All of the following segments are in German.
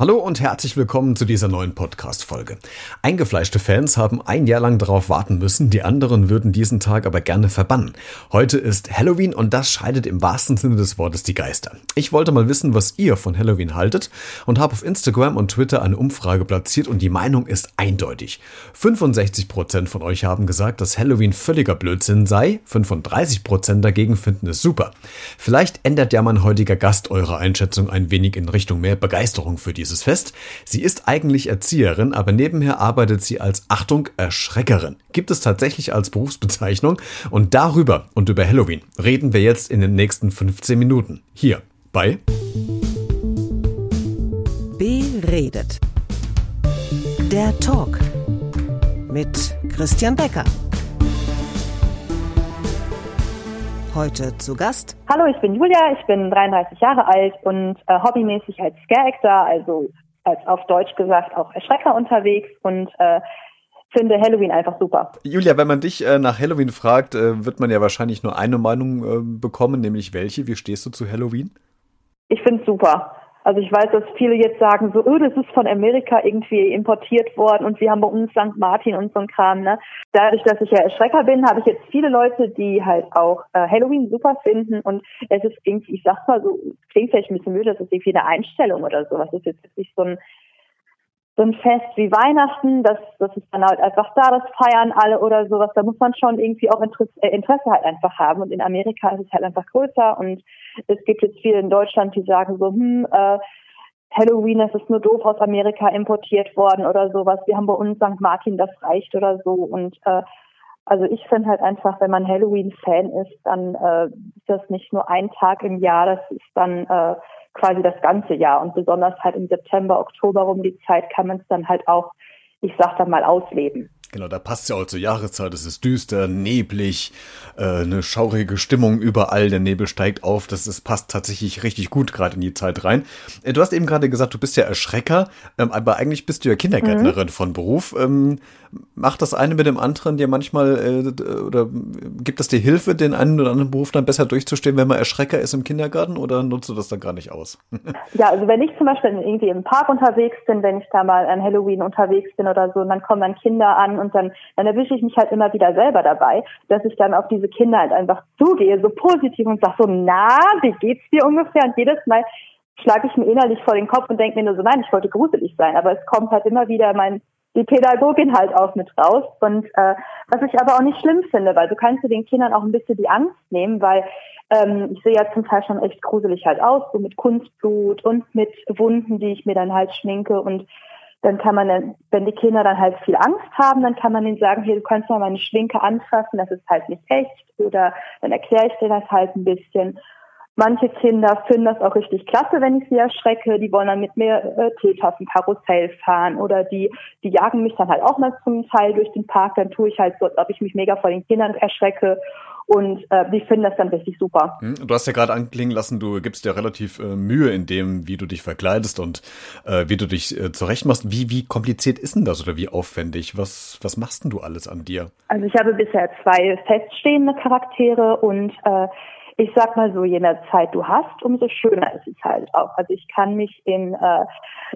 Hallo und herzlich willkommen zu dieser neuen Podcast-Folge. Eingefleischte Fans haben ein Jahr lang darauf warten müssen, die anderen würden diesen Tag aber gerne verbannen. Heute ist Halloween und das scheidet im wahrsten Sinne des Wortes die Geister. Ich wollte mal wissen, was ihr von Halloween haltet und habe auf Instagram und Twitter eine Umfrage platziert und die Meinung ist eindeutig. 65% von euch haben gesagt, dass Halloween völliger Blödsinn sei, 35% dagegen finden es super. Vielleicht ändert ja mein heutiger Gast eure Einschätzung ein wenig in Richtung mehr Begeisterung für die dieses Fest. Sie ist eigentlich Erzieherin, aber nebenher arbeitet sie als Achtung Erschreckerin. Gibt es tatsächlich als Berufsbezeichnung und darüber und über Halloween reden wir jetzt in den nächsten 15 Minuten. Hier bei Beredet. Der Talk mit Christian Becker. Heute zu Gast. Hallo, ich bin Julia, ich bin 33 Jahre alt und äh, hobbymäßig als Scare-Actor, also als auf Deutsch gesagt auch Erschrecker unterwegs und äh, finde Halloween einfach super. Julia, wenn man dich äh, nach Halloween fragt, äh, wird man ja wahrscheinlich nur eine Meinung äh, bekommen, nämlich welche? Wie stehst du zu Halloween? Ich finde es super. Also ich weiß, dass viele jetzt sagen, so, oh, das ist von Amerika irgendwie importiert worden und wir haben bei uns St. Martin und so ein Kram. Ne? Dadurch, dass ich ja Erschrecker bin, habe ich jetzt viele Leute, die halt auch äh, Halloween super finden und es ist irgendwie, ich sag mal so, klingt vielleicht ein bisschen müde, das ist irgendwie eine Einstellung oder sowas. Das ist jetzt wirklich so ein so ein Fest wie Weihnachten, das, das ist dann halt einfach da, das feiern alle oder sowas. Da muss man schon irgendwie auch Interesse, äh, Interesse halt einfach haben. Und in Amerika ist es halt einfach größer und es gibt jetzt viele in Deutschland, die sagen so, hm, äh, Halloween, das ist nur doof aus Amerika importiert worden oder sowas. Wir haben bei uns St. Martin, das reicht oder so. Und äh, also ich finde halt einfach, wenn man Halloween-Fan ist, dann äh, ist das nicht nur ein Tag im Jahr, das ist dann äh, quasi das ganze Jahr. Und besonders halt im September, Oktober um die Zeit kann man es dann halt auch, ich sag dann mal, ausleben. Genau, da passt ja auch zur Jahreszeit. Es ist düster, neblig, äh, eine schaurige Stimmung überall. Der Nebel steigt auf. Das ist, passt tatsächlich richtig gut gerade in die Zeit rein. Äh, du hast eben gerade gesagt, du bist ja Erschrecker, ähm, aber eigentlich bist du ja Kindergärtnerin mhm. von Beruf. Ähm, macht das eine mit dem anderen dir manchmal äh, oder gibt es dir Hilfe, den einen oder anderen Beruf dann besser durchzustehen, wenn man Erschrecker ist im Kindergarten oder nutzt du das dann gar nicht aus? ja, also wenn ich zum Beispiel irgendwie im Park unterwegs bin, wenn ich da mal an Halloween unterwegs bin oder so, und dann kommen dann Kinder an und dann, dann erwische ich mich halt immer wieder selber dabei, dass ich dann auf diese Kinder halt einfach zugehe, so positiv und sage so, na, wie geht's dir ungefähr? Und jedes Mal schlage ich mir innerlich vor den Kopf und denke mir nur so, nein, ich wollte gruselig sein. Aber es kommt halt immer wieder mein die Pädagogin halt auch mit raus. Und äh, was ich aber auch nicht schlimm finde, weil du kannst du den Kindern auch ein bisschen die Angst nehmen, weil ähm, ich sehe ja zum Teil schon echt gruselig halt aus, so mit Kunstblut und mit Wunden, die ich mir dann halt schminke und dann kann man wenn die Kinder dann halt viel Angst haben, dann kann man ihnen sagen, hey, du kannst mal meine Schminke anfassen, das ist halt nicht echt. Oder dann erkläre ich dir das halt ein bisschen. Manche Kinder finden das auch richtig klasse, wenn ich sie erschrecke. Die wollen dann mit mir äh, Teetassen-Karussell fahren oder die, die jagen mich dann halt auch mal zum Teil durch den Park. Dann tue ich halt so, als ob ich mich mega vor den Kindern erschrecke. Und äh, die finden das dann richtig super. Hm, du hast ja gerade anklingen lassen, du gibst dir relativ äh, Mühe in dem, wie du dich verkleidest und äh, wie du dich äh, zurechtmachst. Wie, wie kompliziert ist denn das oder wie aufwendig? Was, was machst denn du alles an dir? Also ich habe bisher zwei feststehende Charaktere und äh, ich sag mal so, je mehr Zeit du hast, umso schöner ist es halt auch. Also ich kann mich in, äh,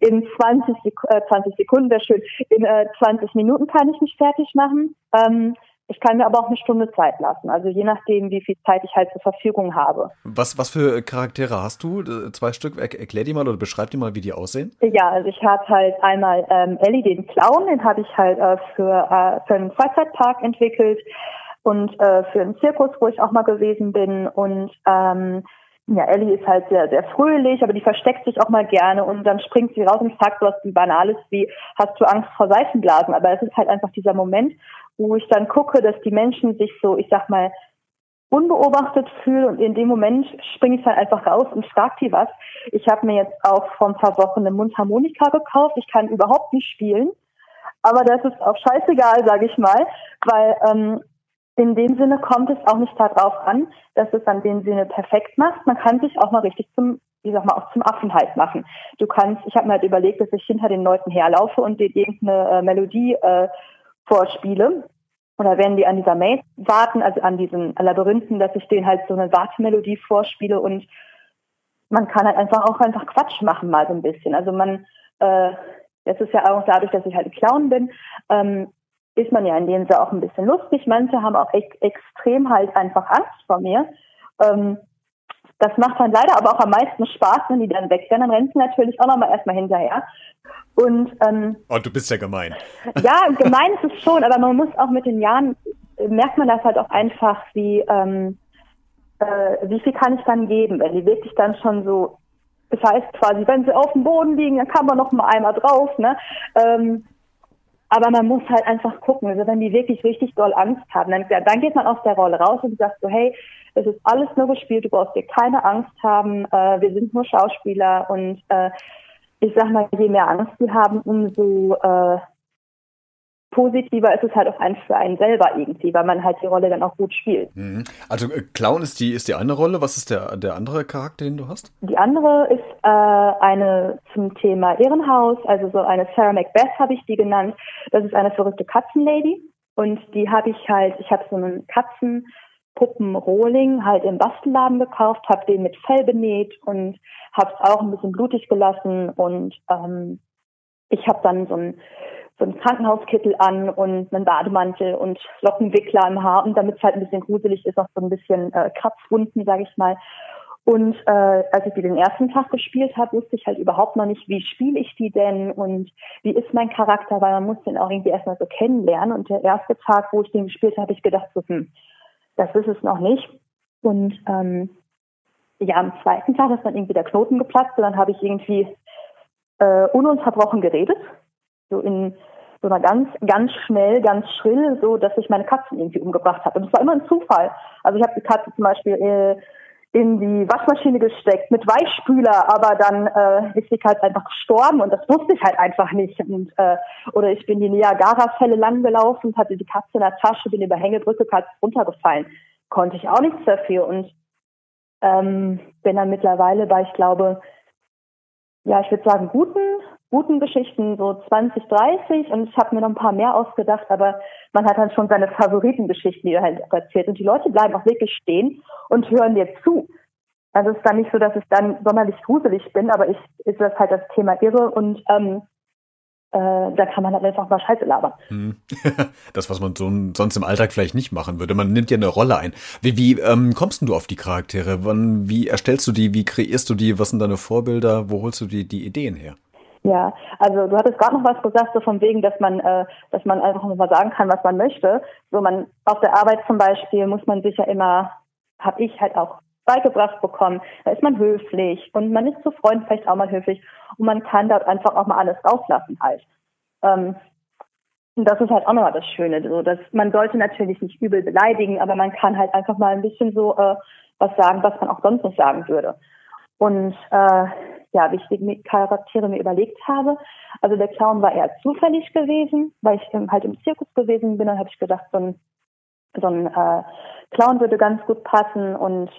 in 20, Sek äh, 20 Sekunden, wäre schön, in äh, 20 Minuten kann ich mich fertig machen. Ähm, ich kann mir aber auch eine Stunde Zeit lassen, also je nachdem, wie viel Zeit ich halt zur Verfügung habe. Was, was für Charaktere hast du? Äh, zwei Stück, erklär die mal oder beschreib die mal, wie die aussehen. Ja, also ich habe halt einmal ähm, Ellie, den Clown, den habe ich halt äh, für, äh, für einen Freizeitpark entwickelt und äh, für einen Zirkus, wo ich auch mal gewesen bin. Und ähm, ja, Ellie ist halt sehr, sehr fröhlich, aber die versteckt sich auch mal gerne und dann springt sie raus und sagt so was Banales wie, hast du Angst vor Seifenblasen? Aber es ist halt einfach dieser Moment, wo ich dann gucke, dass die Menschen sich so, ich sag mal, unbeobachtet fühlen und in dem Moment springe ich dann einfach raus und frage die was. Ich habe mir jetzt auch vor ein paar Wochen eine Mundharmonika gekauft. Ich kann überhaupt nicht spielen, aber das ist auch scheißegal, sage ich mal, weil ähm, in dem Sinne kommt es auch nicht darauf an, dass es an dem Sinne perfekt macht. Man kann sich auch mal richtig zum, wie sag mal, auch zum Affen halt machen. Du kannst, ich habe mir halt überlegt, dass ich hinter den Leuten herlaufe und denen irgendeine äh, Melodie äh, vorspiele. Oder wenn die an dieser Maze warten, also an diesen Labyrinthen, dass ich denen halt so eine Wartemelodie vorspiele und man kann halt einfach auch einfach Quatsch machen mal so ein bisschen. Also man äh, das ist ja auch dadurch, dass ich halt ein Clown bin, ähm, ist man ja in dem Sinne auch ein bisschen lustig. Manche haben auch echt extrem halt einfach Angst vor mir. Ähm, das macht dann leider aber auch am meisten Spaß, wenn die dann weg sind. Dann rennen sie natürlich auch nochmal erstmal hinterher. Und ähm, oh, du bist ja gemein. Ja, gemein ist es schon, aber man muss auch mit den Jahren merkt man das halt auch einfach, wie ähm, äh, wie viel kann ich dann geben, wenn die wirklich dann schon so, das heißt quasi, wenn sie auf dem Boden liegen, dann kann man noch mal einmal drauf, ne? Ähm, aber man muss halt einfach gucken. Also wenn die wirklich richtig doll Angst haben, dann, dann geht man aus der Rolle raus und sagt so, hey, es ist alles nur gespielt, du brauchst dir keine Angst haben, äh, wir sind nur Schauspieler und äh, ich sag mal, je mehr Angst die haben, umso äh, positiver ist es halt auch für einen selber irgendwie, weil man halt die Rolle dann auch gut spielt. Mhm. Also äh, Clown ist die ist die eine Rolle. Was ist der der andere Charakter, den du hast? Die andere ist äh, eine zum Thema Irrenhaus, also so eine Sarah Macbeth habe ich die genannt. Das ist eine verrückte Katzenlady und die habe ich halt. Ich habe so einen Katzenpuppenrohling halt im Bastelladen gekauft, habe den mit Fell benäht und habe es auch ein bisschen blutig gelassen und ähm, ich habe dann so ein so einen Krankenhauskittel an und einen Bademantel und Lockenwickler im Haar und damit es halt ein bisschen gruselig ist, auch so ein bisschen äh, Kratzwunden, sage ich mal. Und äh, als ich die den ersten Tag gespielt habe, wusste ich halt überhaupt noch nicht, wie spiele ich die denn und wie ist mein Charakter, weil man muss den auch irgendwie erstmal so kennenlernen. Und der erste Tag, wo ich den gespielt habe, habe ich gedacht, so, hm, das ist es noch nicht. Und ähm, ja, am zweiten Tag ist dann irgendwie der Knoten geplatzt und dann habe ich irgendwie äh, ununterbrochen geredet so in so einer ganz, ganz schnell, ganz schrill, so dass ich meine Katzen irgendwie umgebracht habe. Und das war immer ein Zufall. Also ich habe die Katze zum Beispiel äh, in die Waschmaschine gesteckt mit Weichspüler, aber dann äh, ist die Katze einfach gestorben und das wusste ich halt einfach nicht. Und, äh, oder ich bin die Niagara-Fälle langgelaufen, hatte die Katze in der Tasche, bin über Hängebrücke, runtergefallen. Konnte ich auch nichts dafür und ähm, bin dann mittlerweile bei, ich glaube, ja, ich würde sagen, guten guten Geschichten, so 20, 30 und ich habe mir noch ein paar mehr ausgedacht, aber man hat dann schon seine Favoritengeschichten, die er halt erzählt und die Leute bleiben auch wirklich stehen und hören dir zu. Also es ist dann nicht so, dass ich dann sonderlich gruselig bin, aber ich ist das halt das Thema irre und ähm, äh, da kann man halt einfach mal Scheiße labern. Hm. Das, was man so, sonst im Alltag vielleicht nicht machen würde. Man nimmt ja eine Rolle ein. Wie, wie ähm, kommst du auf die Charaktere? Wann, wie erstellst du die? Wie kreierst du die? Was sind deine Vorbilder? Wo holst du die, die Ideen her? Ja, also du hattest gerade noch was gesagt, so von wegen, dass man, äh, dass man einfach mal sagen kann, was man möchte. So man auf der Arbeit zum Beispiel muss man sich ja immer, habe ich halt auch beigebracht bekommen, da ist man höflich und man ist zu Freunden vielleicht auch mal höflich und man kann dort einfach auch mal alles rauslassen halt. Ähm, und das ist halt auch nochmal das Schöne, so dass man sollte natürlich nicht übel beleidigen, aber man kann halt einfach mal ein bisschen so äh, was sagen, was man auch sonst nicht sagen würde. Und äh, ja, wie ich die Charaktere mir überlegt habe. Also der Clown war eher zufällig gewesen, weil ich halt im Zirkus gewesen bin. Dann habe ich gedacht, so ein, so ein äh, Clown würde ganz gut passen. Und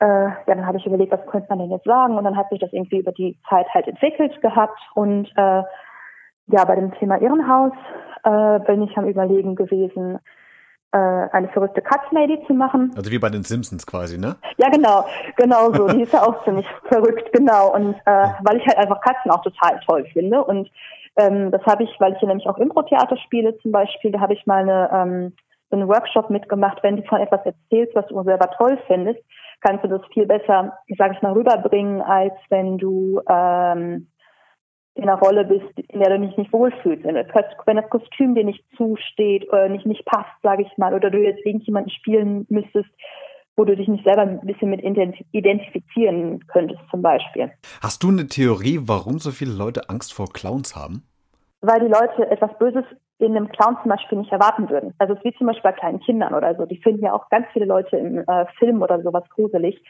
äh, ja, dann habe ich überlegt, was könnte man denn jetzt sagen? Und dann hat sich das irgendwie über die Zeit halt entwickelt gehabt. Und äh, ja, bei dem Thema Irrenhaus äh, bin ich am Überlegen gewesen, äh, eine verrückte Katzenlady zu machen. Also wie bei den Simpsons quasi, ne? Ja, genau, genau so. Die ist ja auch ziemlich verrückt, genau. Und äh, weil ich halt einfach Katzen auch total toll finde. Und ähm, das habe ich, weil ich hier nämlich auch Impro-Theater spiele zum Beispiel, da habe ich mal eine, ähm, so einen Workshop mitgemacht, wenn du von etwas erzählst, was du selber toll findest, kannst du das viel besser, sage ich mal, rüberbringen, als wenn du ähm, in einer Rolle bist, in der du dich nicht wohlfühlst. Wenn das Kostüm dir nicht zusteht oder nicht, nicht passt, sage ich mal, oder du jetzt irgendjemanden spielen müsstest, wo du dich nicht selber ein bisschen mit identifizieren könntest, zum Beispiel. Hast du eine Theorie, warum so viele Leute Angst vor Clowns haben? Weil die Leute etwas Böses in einem Clown zum Beispiel nicht erwarten würden. Also es ist wie zum Beispiel bei kleinen Kindern oder so. Die finden ja auch ganz viele Leute im äh, Film oder sowas gruselig.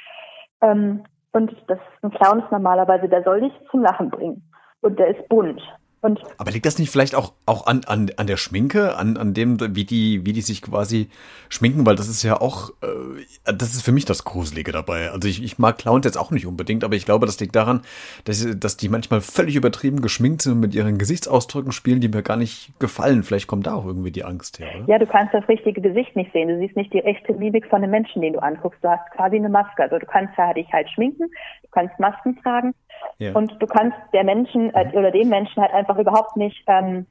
Ähm, und das ein Clown ist normalerweise, der soll dich zum Lachen bringen und der ist bunt. Und Aber liegt das nicht vielleicht auch, auch an, an, an der Schminke, an, an dem, wie die, wie die sich quasi schminken? Weil das ist ja auch, äh, das ist für mich das Gruselige dabei. Also ich, ich mag Clowns jetzt auch nicht unbedingt, aber ich glaube, das liegt daran, dass, dass die manchmal völlig übertrieben geschminkt sind und mit ihren Gesichtsausdrücken spielen, die mir gar nicht gefallen. Vielleicht kommt da auch irgendwie die Angst her, oder? Ja, du kannst das richtige Gesicht nicht sehen. Du siehst nicht die echte Mimik von dem Menschen, den du anguckst. Du hast quasi eine Maske. Also du kannst ja dich halt schminken, du kannst Masken tragen Ja. Und du kannst der Menschen äh, oder dem Menschen halt einfach überhaupt nicht, ähm,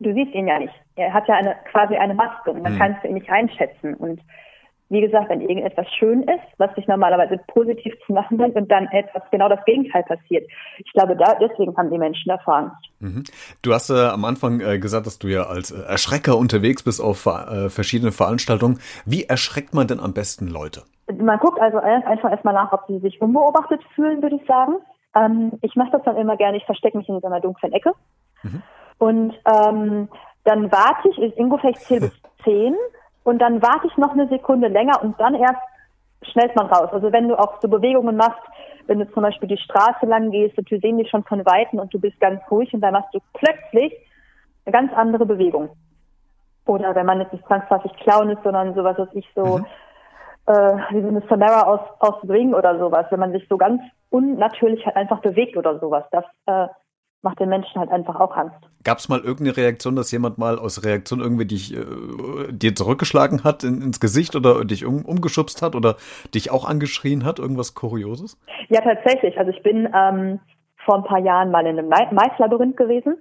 du siehst ihn ja nicht. Er hat ja eine quasi eine Maske und man mhm. kannst ihn nicht einschätzen. Und wie gesagt, wenn irgendetwas schön ist, was sich normalerweise positiv zu machen bringt und dann etwas genau das Gegenteil passiert. Ich glaube, da deswegen haben die Menschen Angst. Mhm. Du hast äh, am Anfang äh, gesagt, dass du ja als äh, Erschrecker unterwegs bist auf äh, verschiedene Veranstaltungen. Wie erschreckt man denn am besten Leute? Man guckt also einfach erstmal nach, ob sie sich unbeobachtet fühlen, würde ich sagen. Ähm, ich mache das dann immer gerne, ich verstecke mich in so einer dunklen Ecke. Mhm. Und ähm, dann warte ich, ich Ingo vielleicht zählt bis zehn und dann warte ich noch eine Sekunde länger und dann erst schnellt man raus. Also wenn du auch so Bewegungen machst, wenn du zum Beispiel die Straße lang gehst und du sehen dich schon von Weitem und du bist ganz ruhig und dann machst du plötzlich eine ganz andere Bewegung. Oder wenn man jetzt nicht zwangsläufig Clown ist, sondern sowas, was ich so, mhm. Äh, wie so eine Samara aus, aus Ring oder sowas, wenn man sich so ganz unnatürlich halt einfach bewegt oder sowas. Das äh, macht den Menschen halt einfach auch Angst. Gab es mal irgendeine Reaktion, dass jemand mal aus Reaktion irgendwie dich äh, dir zurückgeschlagen hat in, ins Gesicht oder dich um, umgeschubst hat oder dich auch angeschrien hat? Irgendwas Kurioses? Ja, tatsächlich. Also ich bin ähm, vor ein paar Jahren mal in einem Maislabyrinth gewesen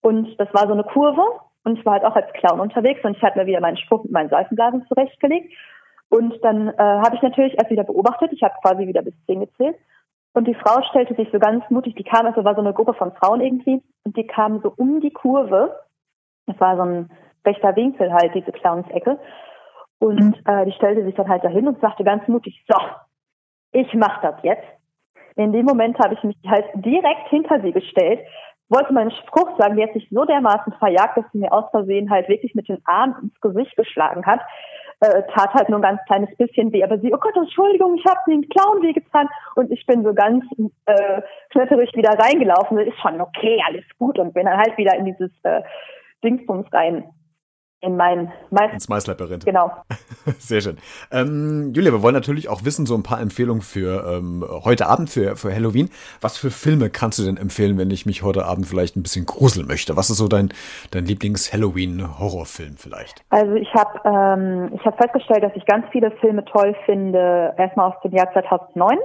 und das war so eine Kurve und ich war halt auch als Clown unterwegs und ich hatte mir wieder meinen Spruch mit meinen Seifenblasen zurechtgelegt und dann äh, habe ich natürlich erst wieder beobachtet. Ich habe quasi wieder bis zehn gezählt und die Frau stellte sich so ganz mutig, die kam, also war so eine Gruppe von Frauen irgendwie, und die kamen so um die Kurve. Das war so ein rechter Winkel halt, diese Clownsecke. Und äh, die stellte sich dann halt dahin und sagte ganz mutig, so, ich mach das jetzt. In dem Moment habe ich mich halt direkt hinter sie gestellt, wollte meinen Spruch sagen, die hat sich so dermaßen verjagt, dass sie mir aus Versehen halt wirklich mit den Armen ins Gesicht geschlagen hat äh, tat halt nur ein ganz kleines bisschen weh. Aber sie, oh Gott, Entschuldigung, ich habe den Clown wehgetan. Und ich bin so ganz äh, knötterig wieder reingelaufen. Ist schon okay, alles gut. Und bin dann halt wieder in dieses äh, Dingsbums rein in mein Mais ins Maislabyrinth. Genau. Sehr schön. Ähm, Julia, wir wollen natürlich auch wissen, so ein paar Empfehlungen für ähm, heute Abend, für, für Halloween. Was für Filme kannst du denn empfehlen, wenn ich mich heute Abend vielleicht ein bisschen gruseln möchte? Was ist so dein, dein Lieblings-Halloween-Horrorfilm vielleicht? Also ich habe ähm, ich hab festgestellt, dass ich ganz viele Filme toll finde, erstmal aus dem Jahr 2009.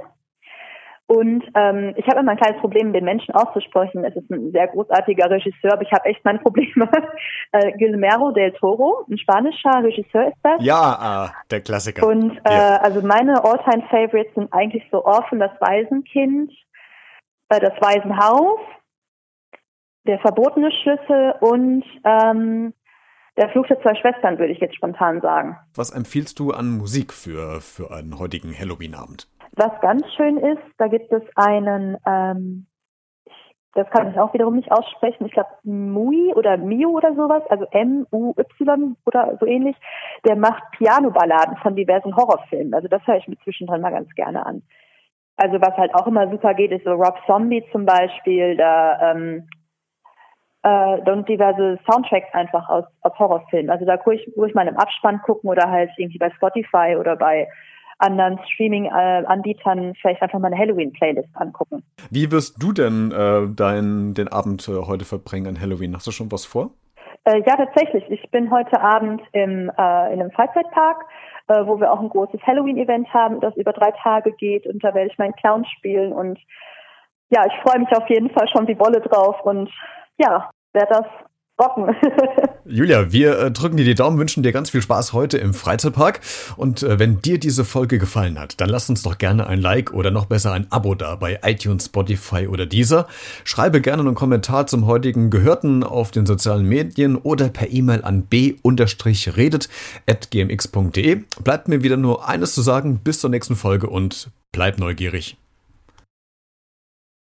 Und ähm, ich habe immer ein kleines Problem, den Menschen auszusprechen. Es ist ein sehr großartiger Regisseur, aber ich habe echt meine Probleme. äh, Guillermo del Toro, ein spanischer Regisseur ist das. Ja, ah, der Klassiker. Und äh, ja. also meine Alltime favorites sind eigentlich so Orphan, das Waisenkind, äh, das Waisenhaus, der verbotene Schlüssel und ähm, der Fluch der zwei Schwestern, würde ich jetzt spontan sagen. Was empfiehlst du an Musik für, für einen heutigen Halloween-Abend? Was ganz schön ist, da gibt es einen, ähm, das kann ich auch wiederum nicht aussprechen, ich glaube Mui oder Mio oder sowas, also M-U-Y oder so ähnlich, der macht Piano-Balladen von diversen Horrorfilmen. Also das höre ich mir zwischendrin mal ganz gerne an. Also was halt auch immer super geht, ist so Rob Zombie zum Beispiel, da ähm, äh, und diverse Soundtracks einfach aus, aus Horrorfilmen. Also da ich ruhig mal im Abspann gucken oder halt irgendwie bei Spotify oder bei anderen Streaming-Anbietern vielleicht einfach mal eine Halloween-Playlist angucken. Wie wirst du denn äh, dein, den Abend äh, heute verbringen an Halloween? Hast du schon was vor? Äh, ja, tatsächlich. Ich bin heute Abend im, äh, in einem Freizeitpark, äh, wo wir auch ein großes Halloween-Event haben, das über drei Tage geht und da werde ich meinen Clown spielen und ja, ich freue mich auf jeden Fall schon wie Wolle drauf und ja, werde das rocken. Julia, wir äh, drücken dir die Daumen, wünschen dir ganz viel Spaß heute im Freizeitpark. Und äh, wenn dir diese Folge gefallen hat, dann lass uns doch gerne ein Like oder noch besser ein Abo da bei iTunes, Spotify oder dieser. Schreibe gerne einen Kommentar zum heutigen Gehörten auf den sozialen Medien oder per E-Mail an b-redet.gmx.de. Bleibt mir wieder nur eines zu sagen, bis zur nächsten Folge und bleib neugierig.